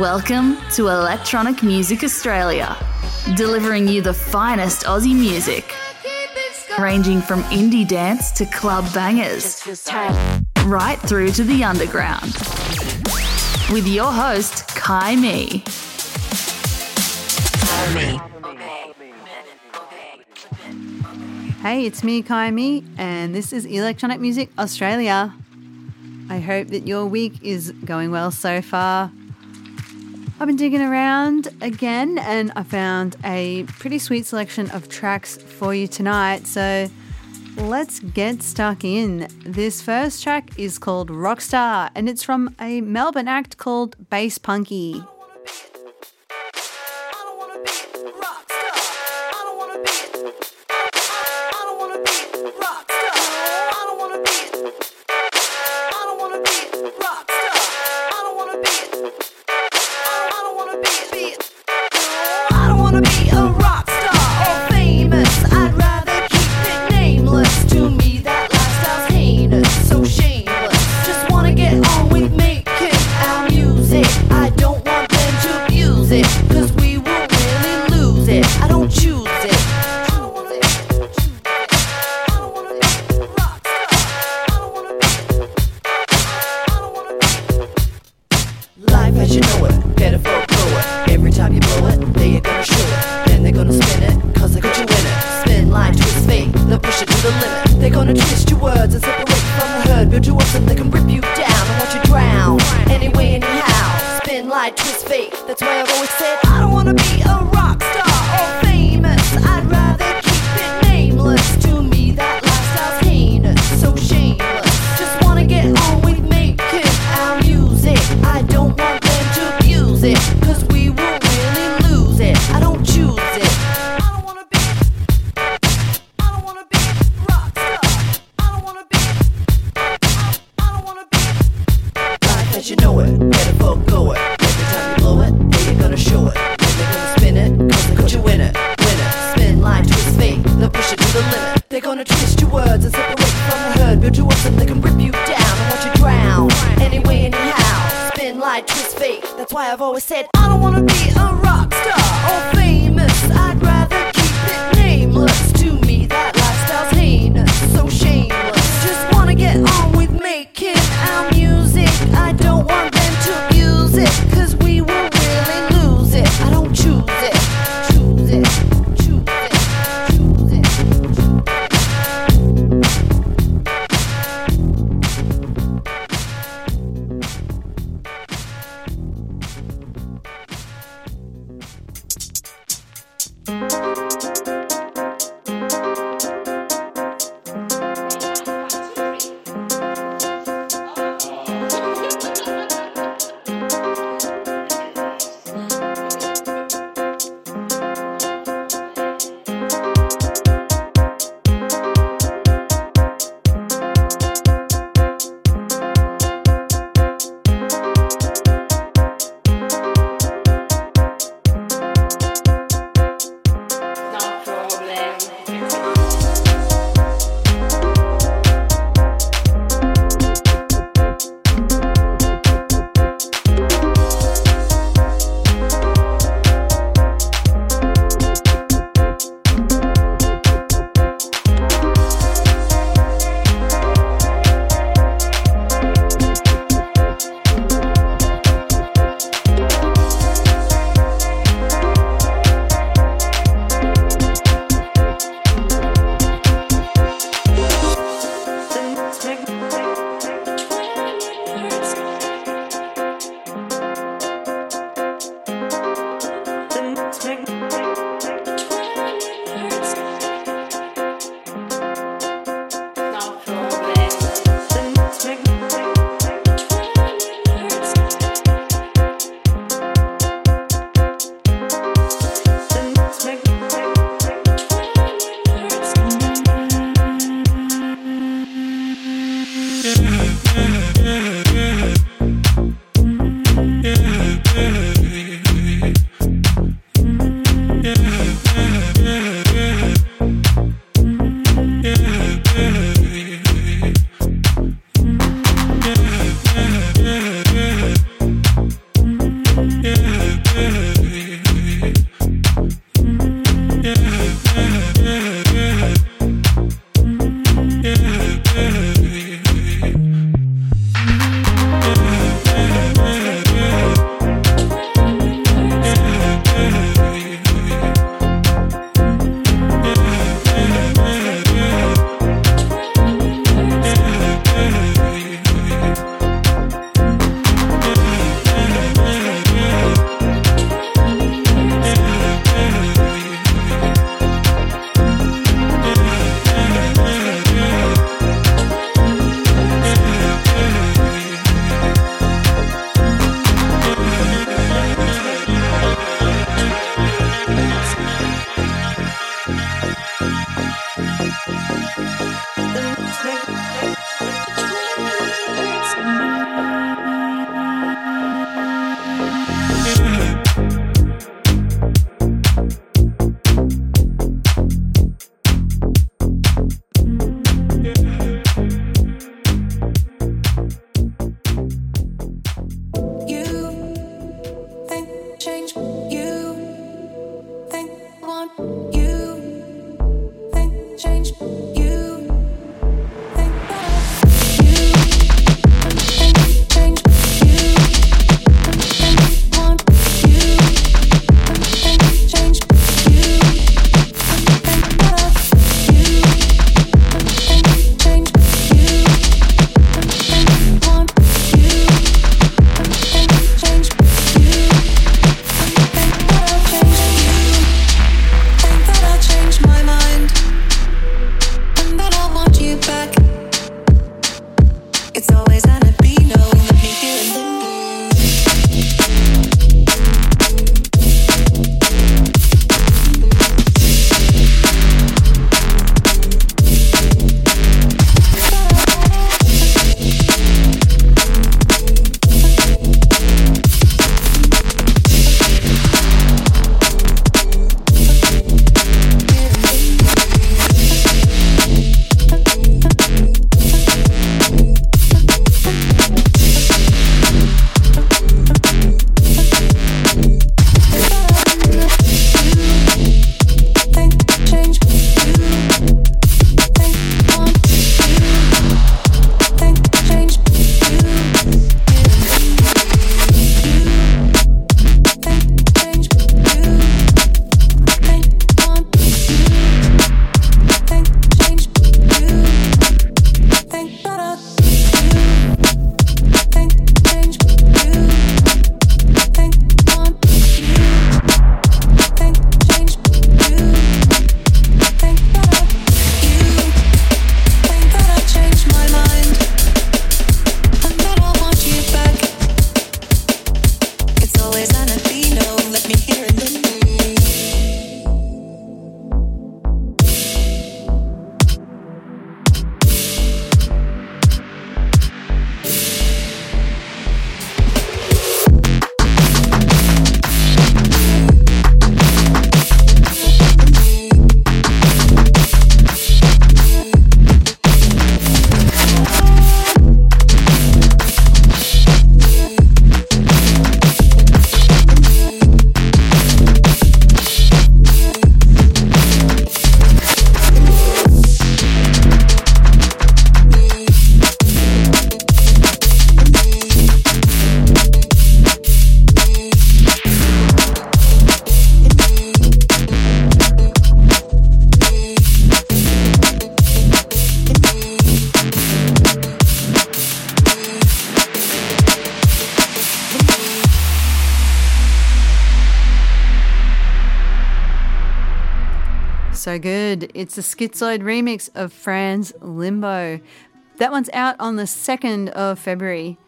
Welcome to Electronic Music Australia, delivering you the finest Aussie music, ranging from indie dance to club bangers, right through to the underground. With your host, Kai Me. Hey, it's me, Kai Me, and this is Electronic Music Australia. I hope that your week is going well so far. I've been digging around again and I found a pretty sweet selection of tracks for you tonight. So let's get stuck in. This first track is called Rockstar and it's from a Melbourne act called BasSPunky. That's why I've always said I don't wanna be a yeah. So good. It's a Skitzoid remix of Fran's Limbo. That one's out on the 2nd of February.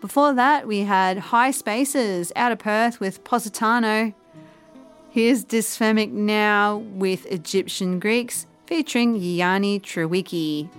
Before that, we had High Spaces out of Perth with Positano. Here's Dysphemic Now with Egyptian Greeks featuring Yiani Treweeke.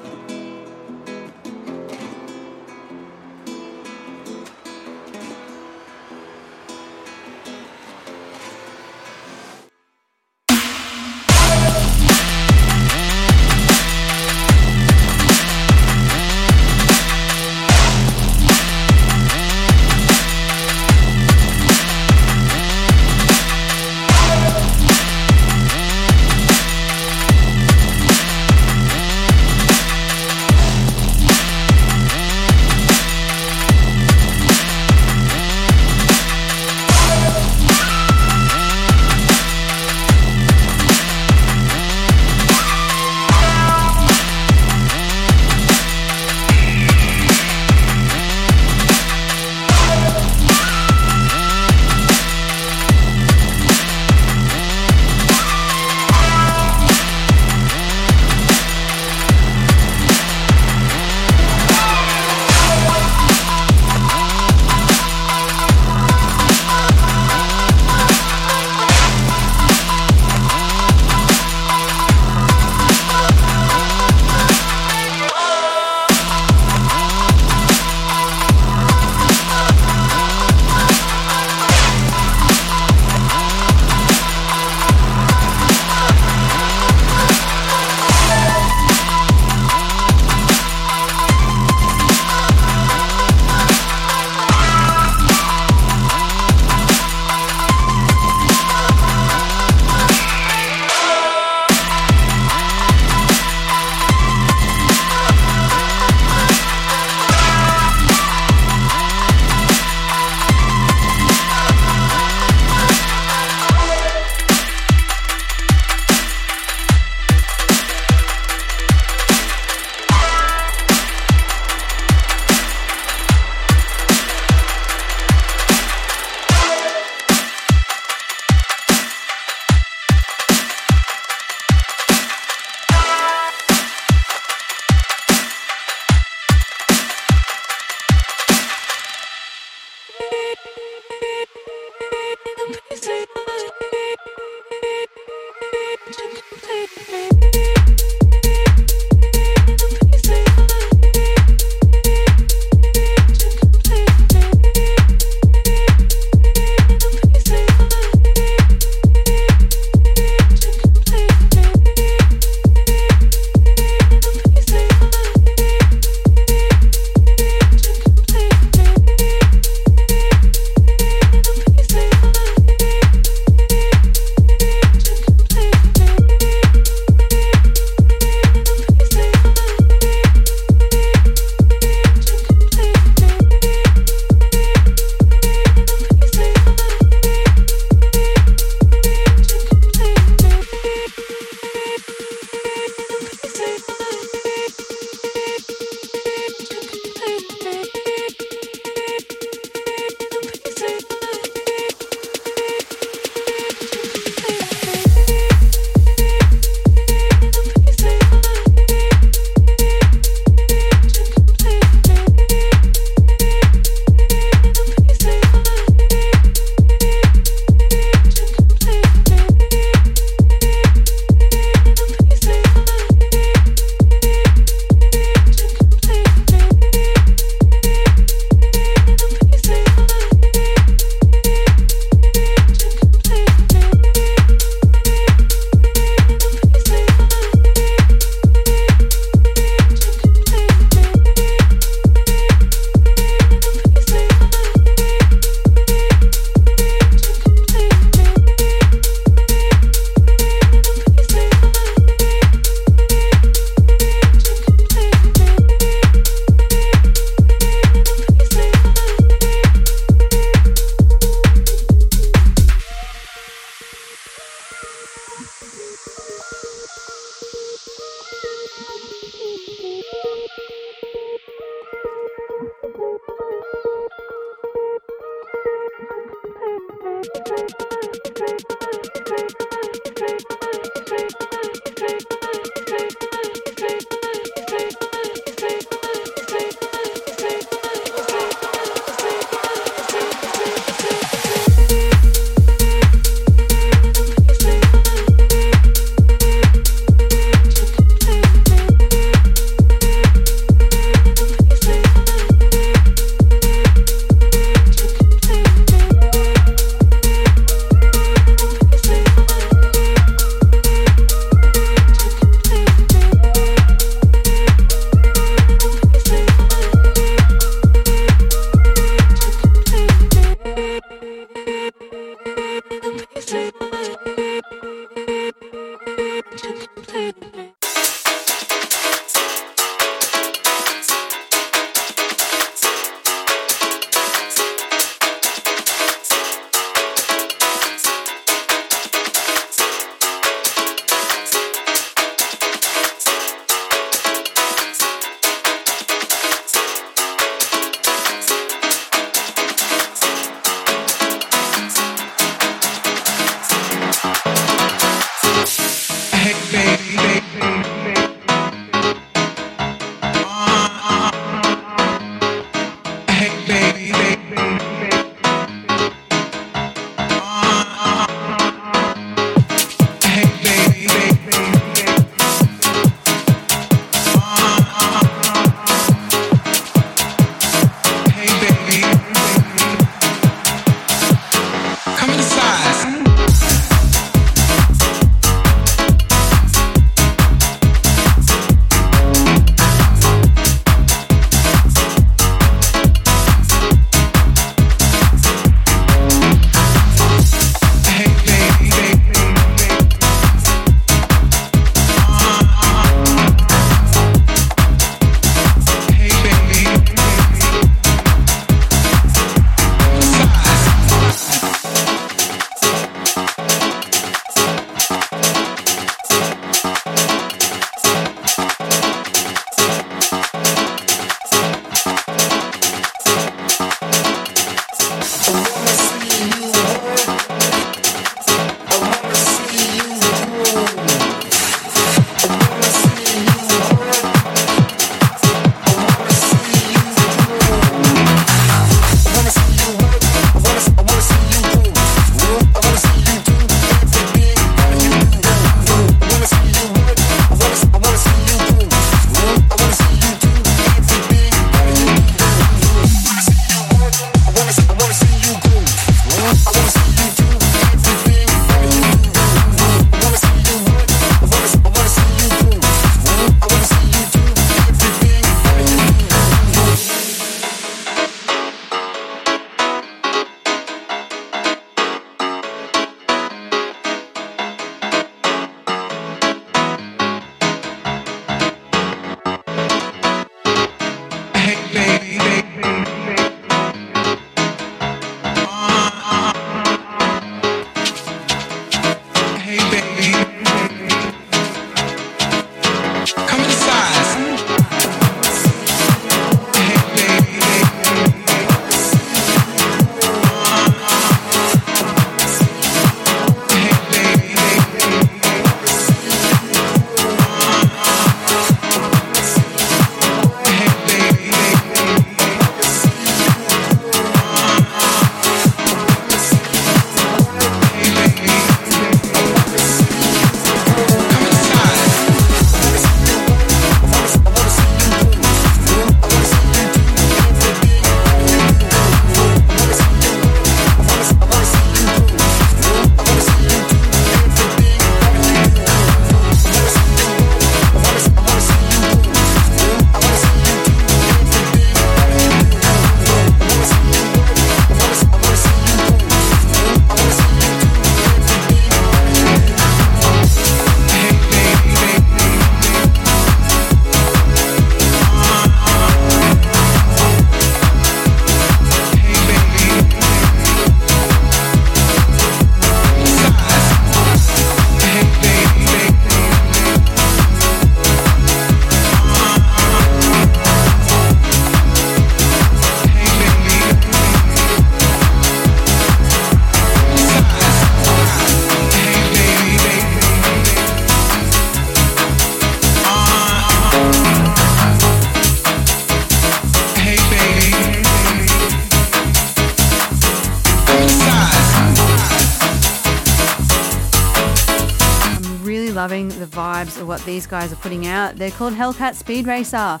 these guys are putting out. They're called Hellcat Speedracer,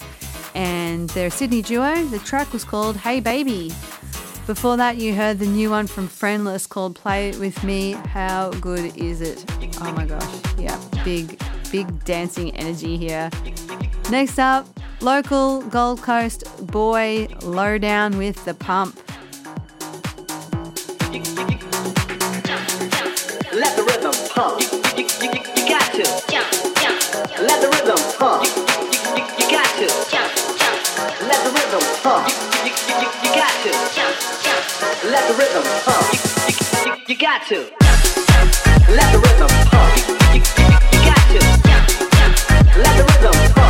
and they're a Sydney duo. The track was called Hey Baby. Before that, you heard the new one from Friendless called Play It With Me. How good is it? Oh my gosh. Yeah, big, big dancing energy here. Next up, local Gold Coast boy Lowdown with the pump. Let the rhythm pump. Let the rhythm pump. You, you, you, you got to. Let the rhythm pump.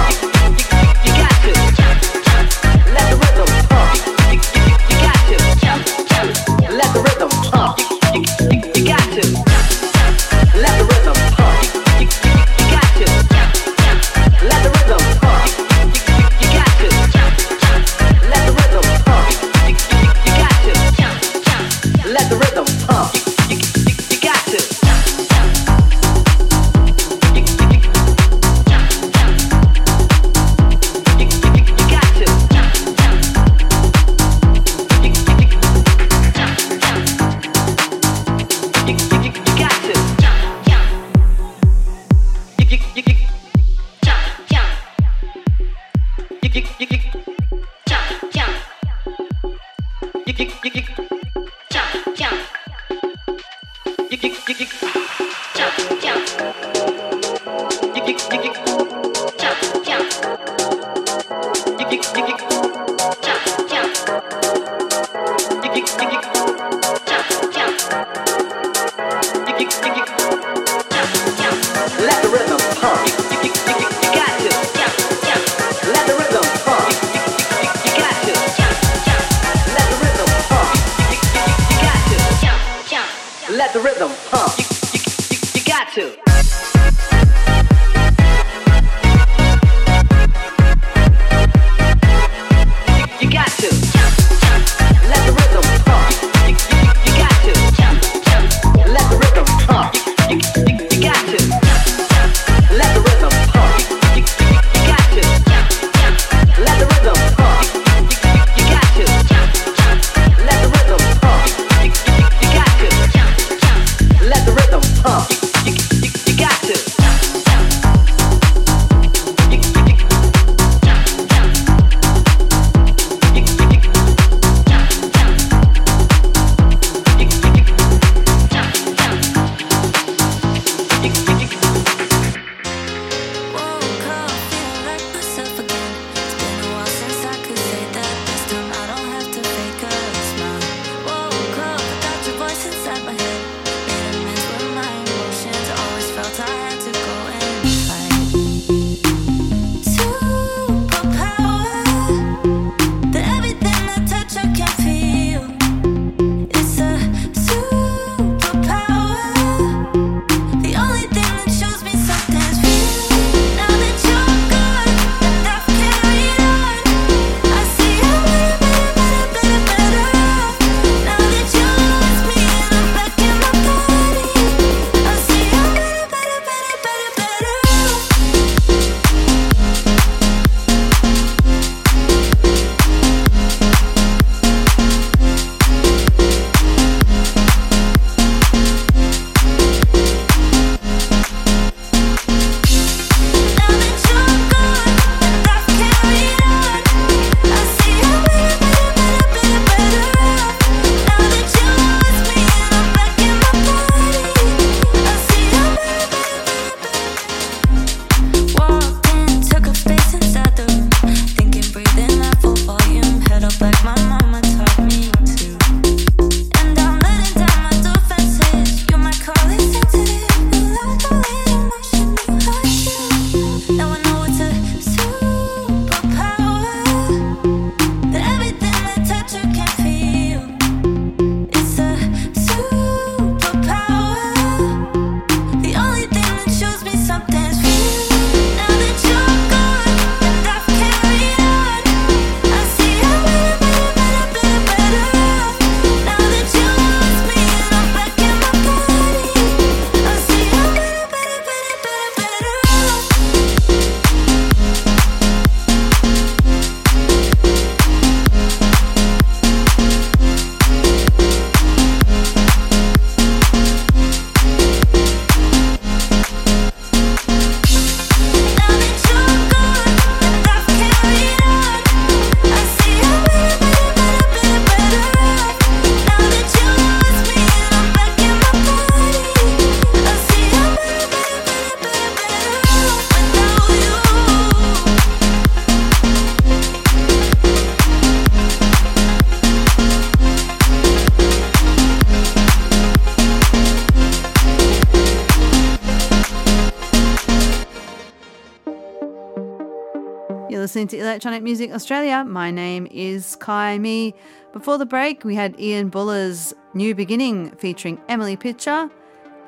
Electronic Music Australia. My name is Kai Me. Before the break, we had Ian Buller's New Beginning featuring Emily Pitcher.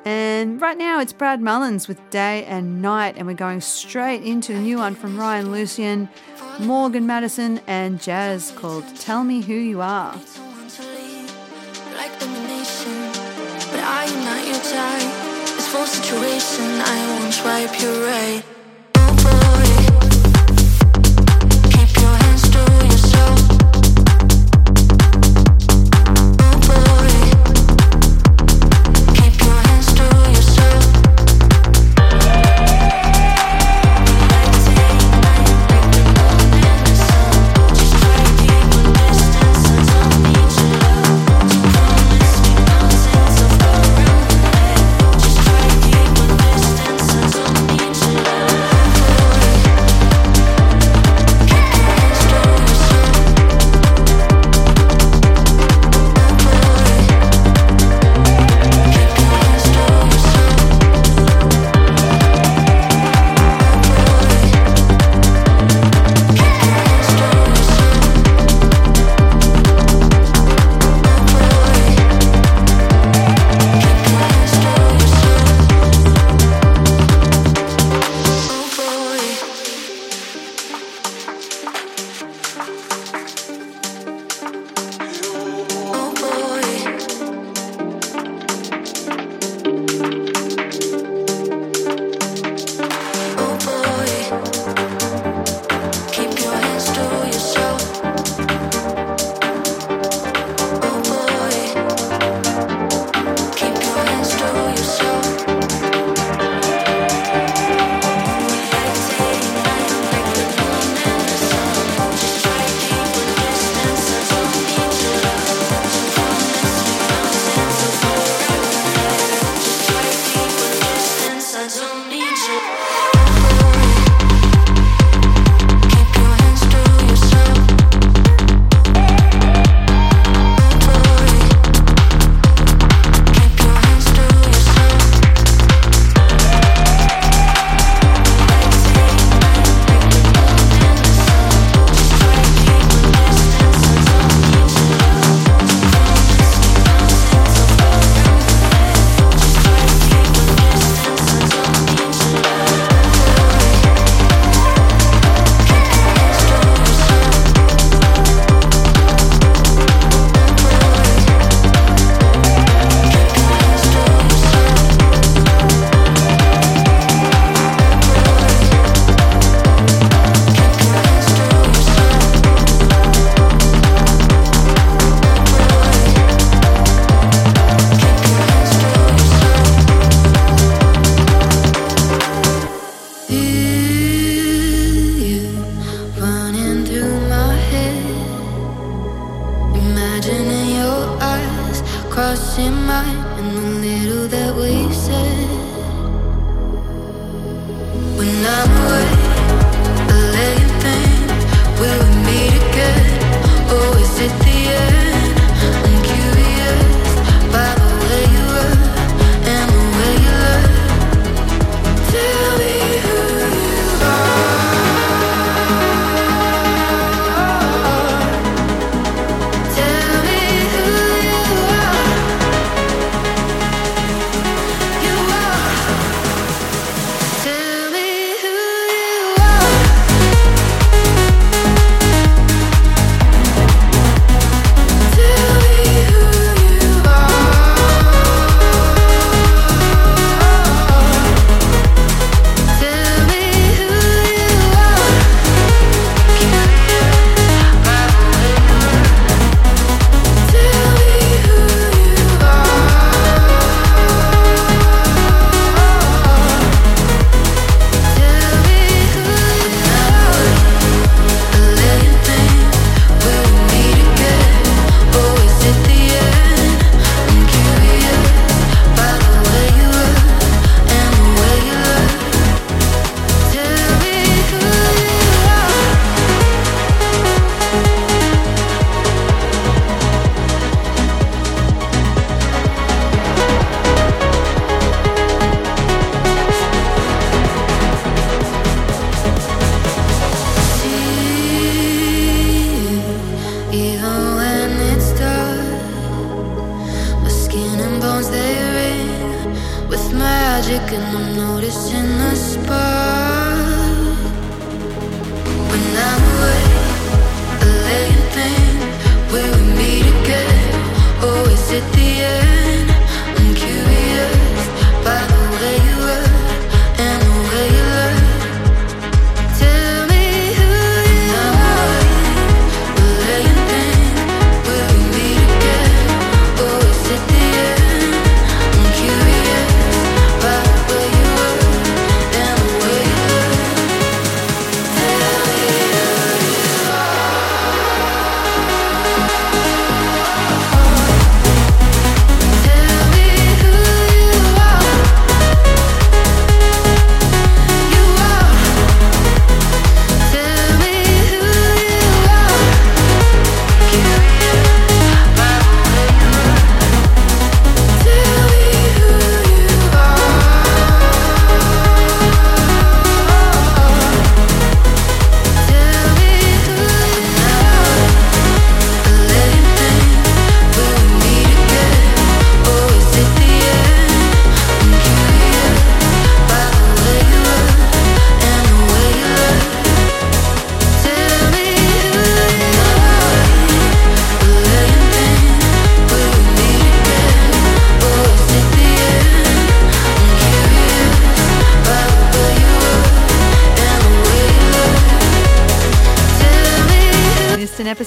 And right now it's Brad Mullins with Day and Night, and we're going straight into a new one from Ryan Lucian, Morgin Madison, and Jas. called Tell Me Who You Are. situation, I won't swipe you right.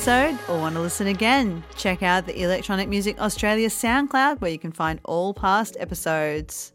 episode or want to listen again, check out the Electronic Music Australia SoundCloud where you can find all past episodes.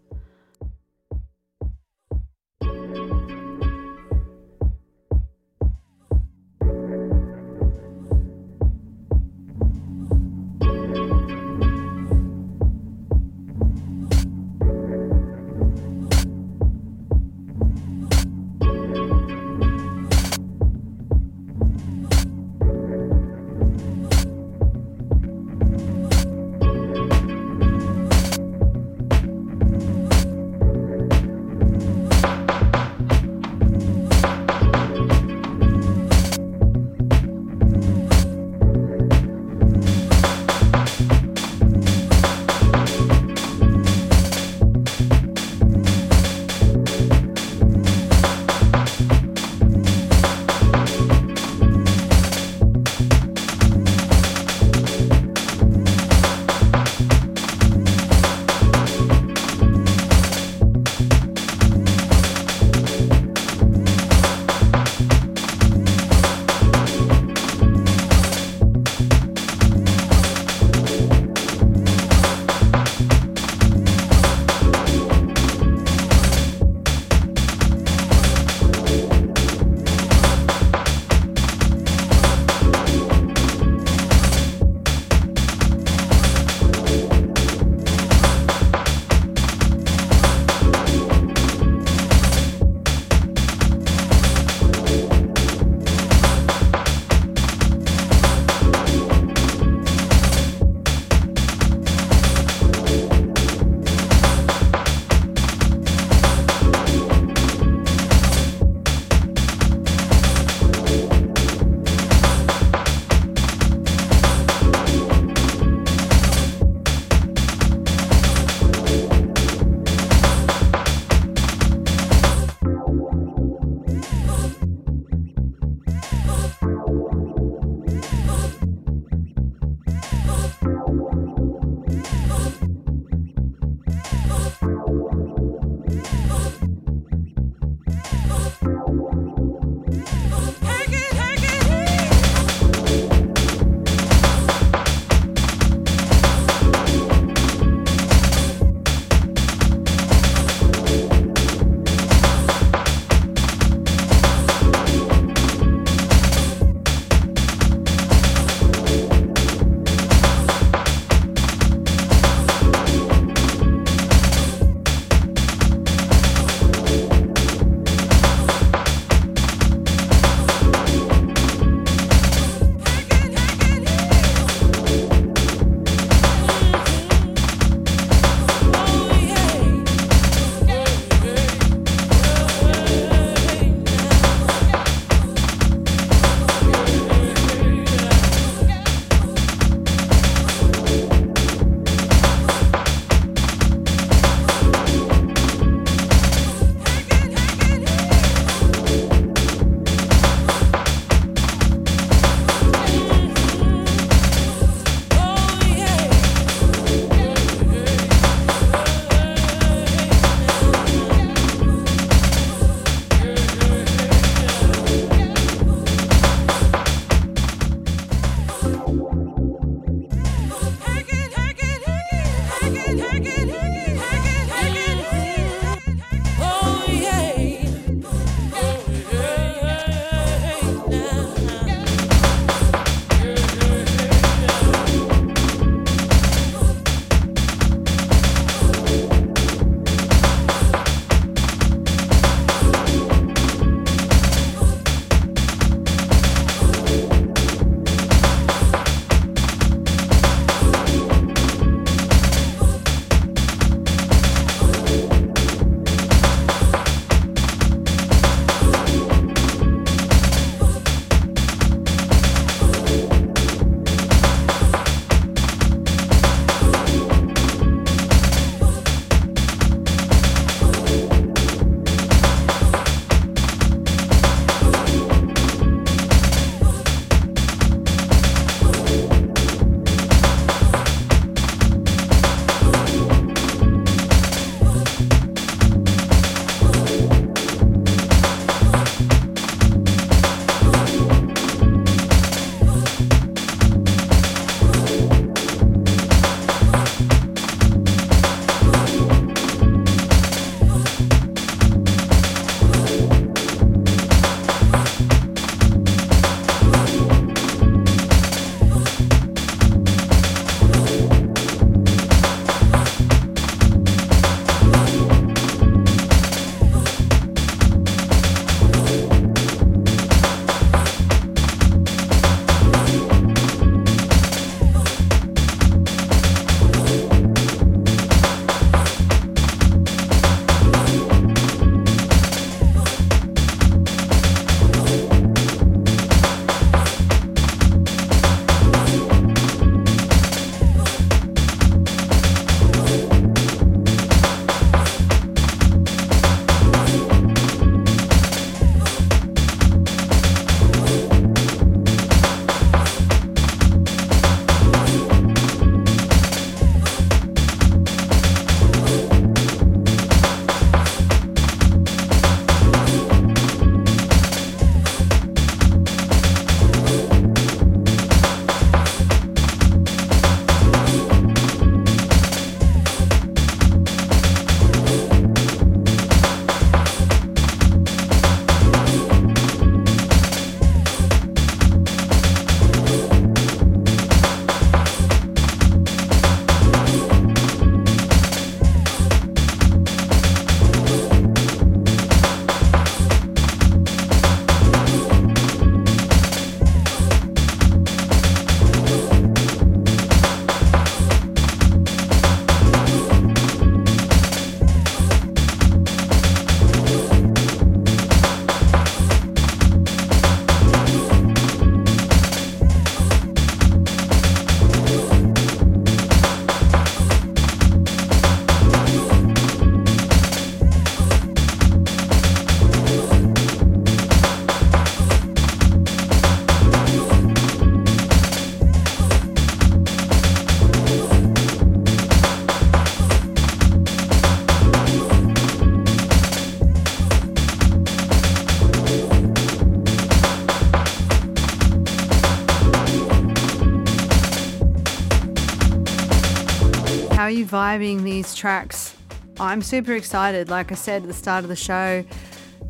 Vibing these tracks? I'm super excited. Like I said at the start of the show,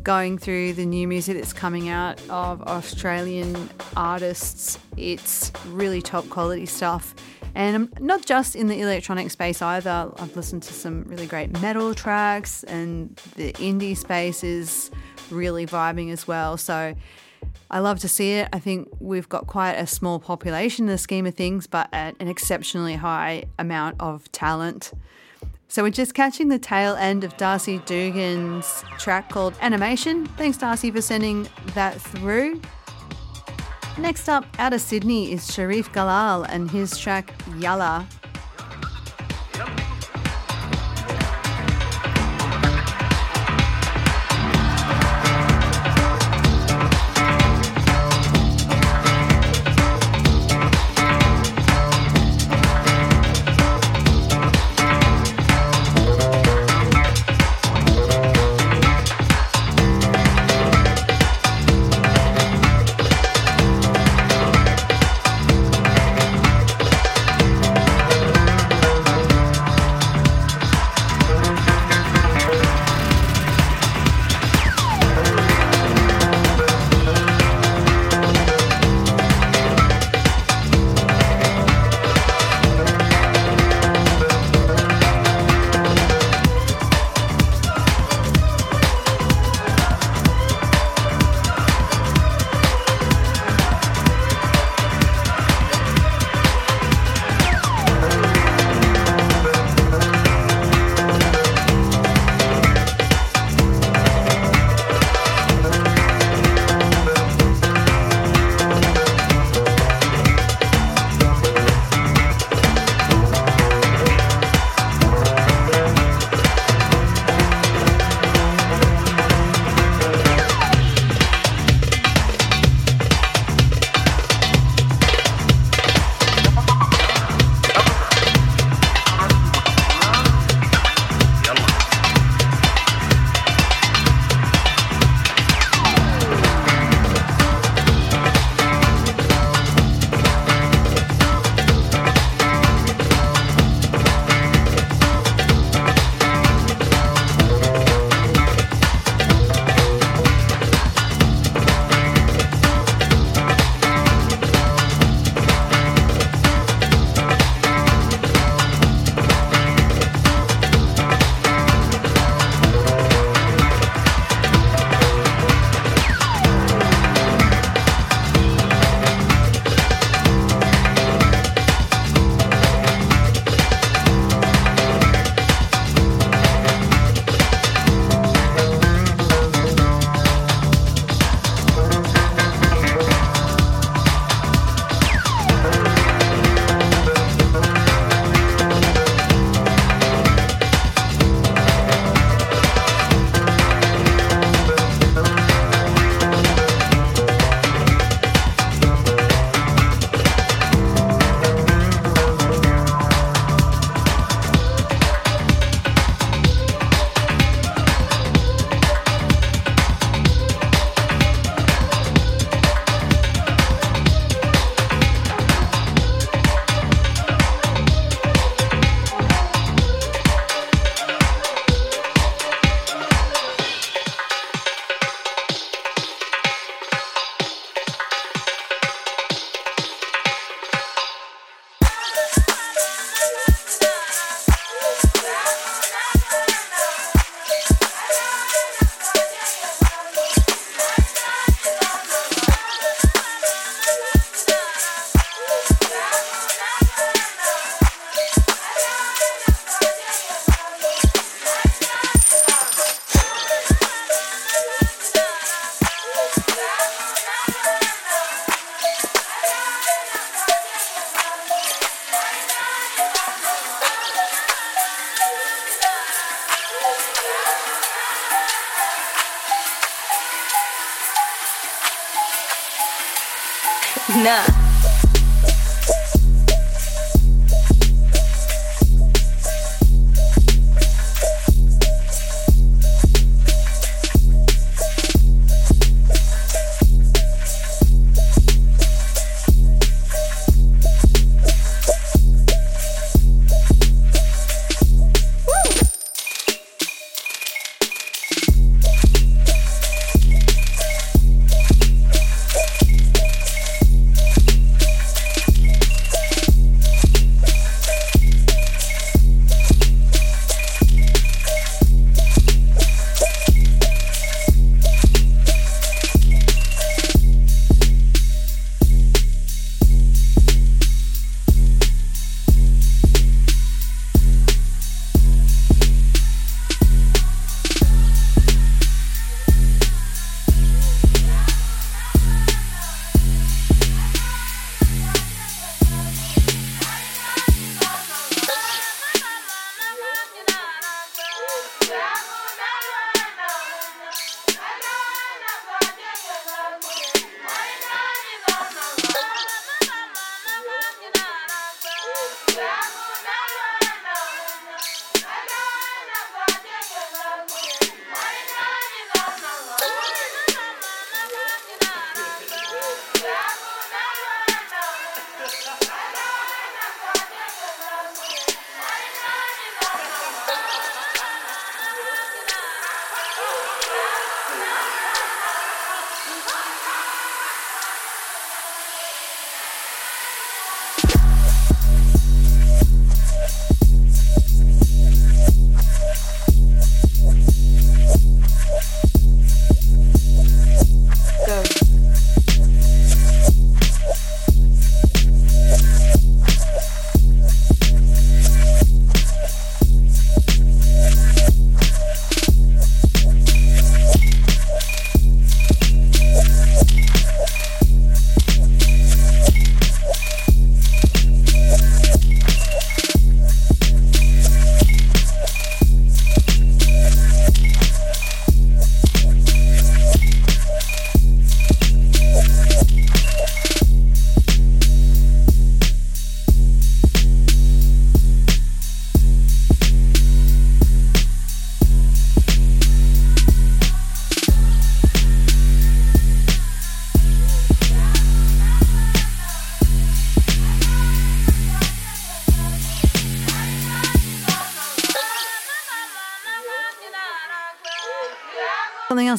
going through the new music that's coming out of Australian artists. It's really top quality stuff. And not just in the electronic space either. I've listened to some really great metal tracks, and the indie space is really vibing as well. So I love to see it. I think we've got quite a small population in the scheme of things, but an exceptionally high amount of talent. So we're just catching the tail end of Darcy Doogan's track called Animation. Thanks, Darcy, for sending that through. Next up, out of Sydney, is Shrif Galal and his track Yallah.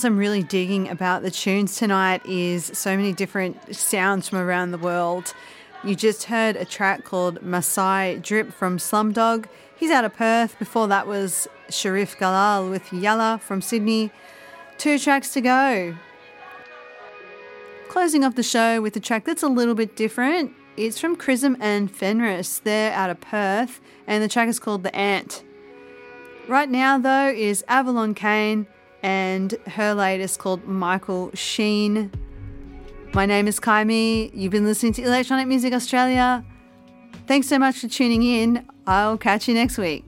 I'm really digging about the tunes tonight is so many different sounds from around the world. You just heard a track called Maasai Drip from Slvmdog. He's out of Perth. Before that was Shrif Galal with Yallah from Sydney. Two tracks to go. Closing off the show with a track that's a little bit different. It's from Chrism and Fenris. They're out of Perth, and the track is called The Ant. Right now, though, is Avalon Kane and her latest called Michael Sheen. My name is Kaimi. You've been listening to Electronic Music Australia. Thanks so much for tuning in. I'll catch you next week.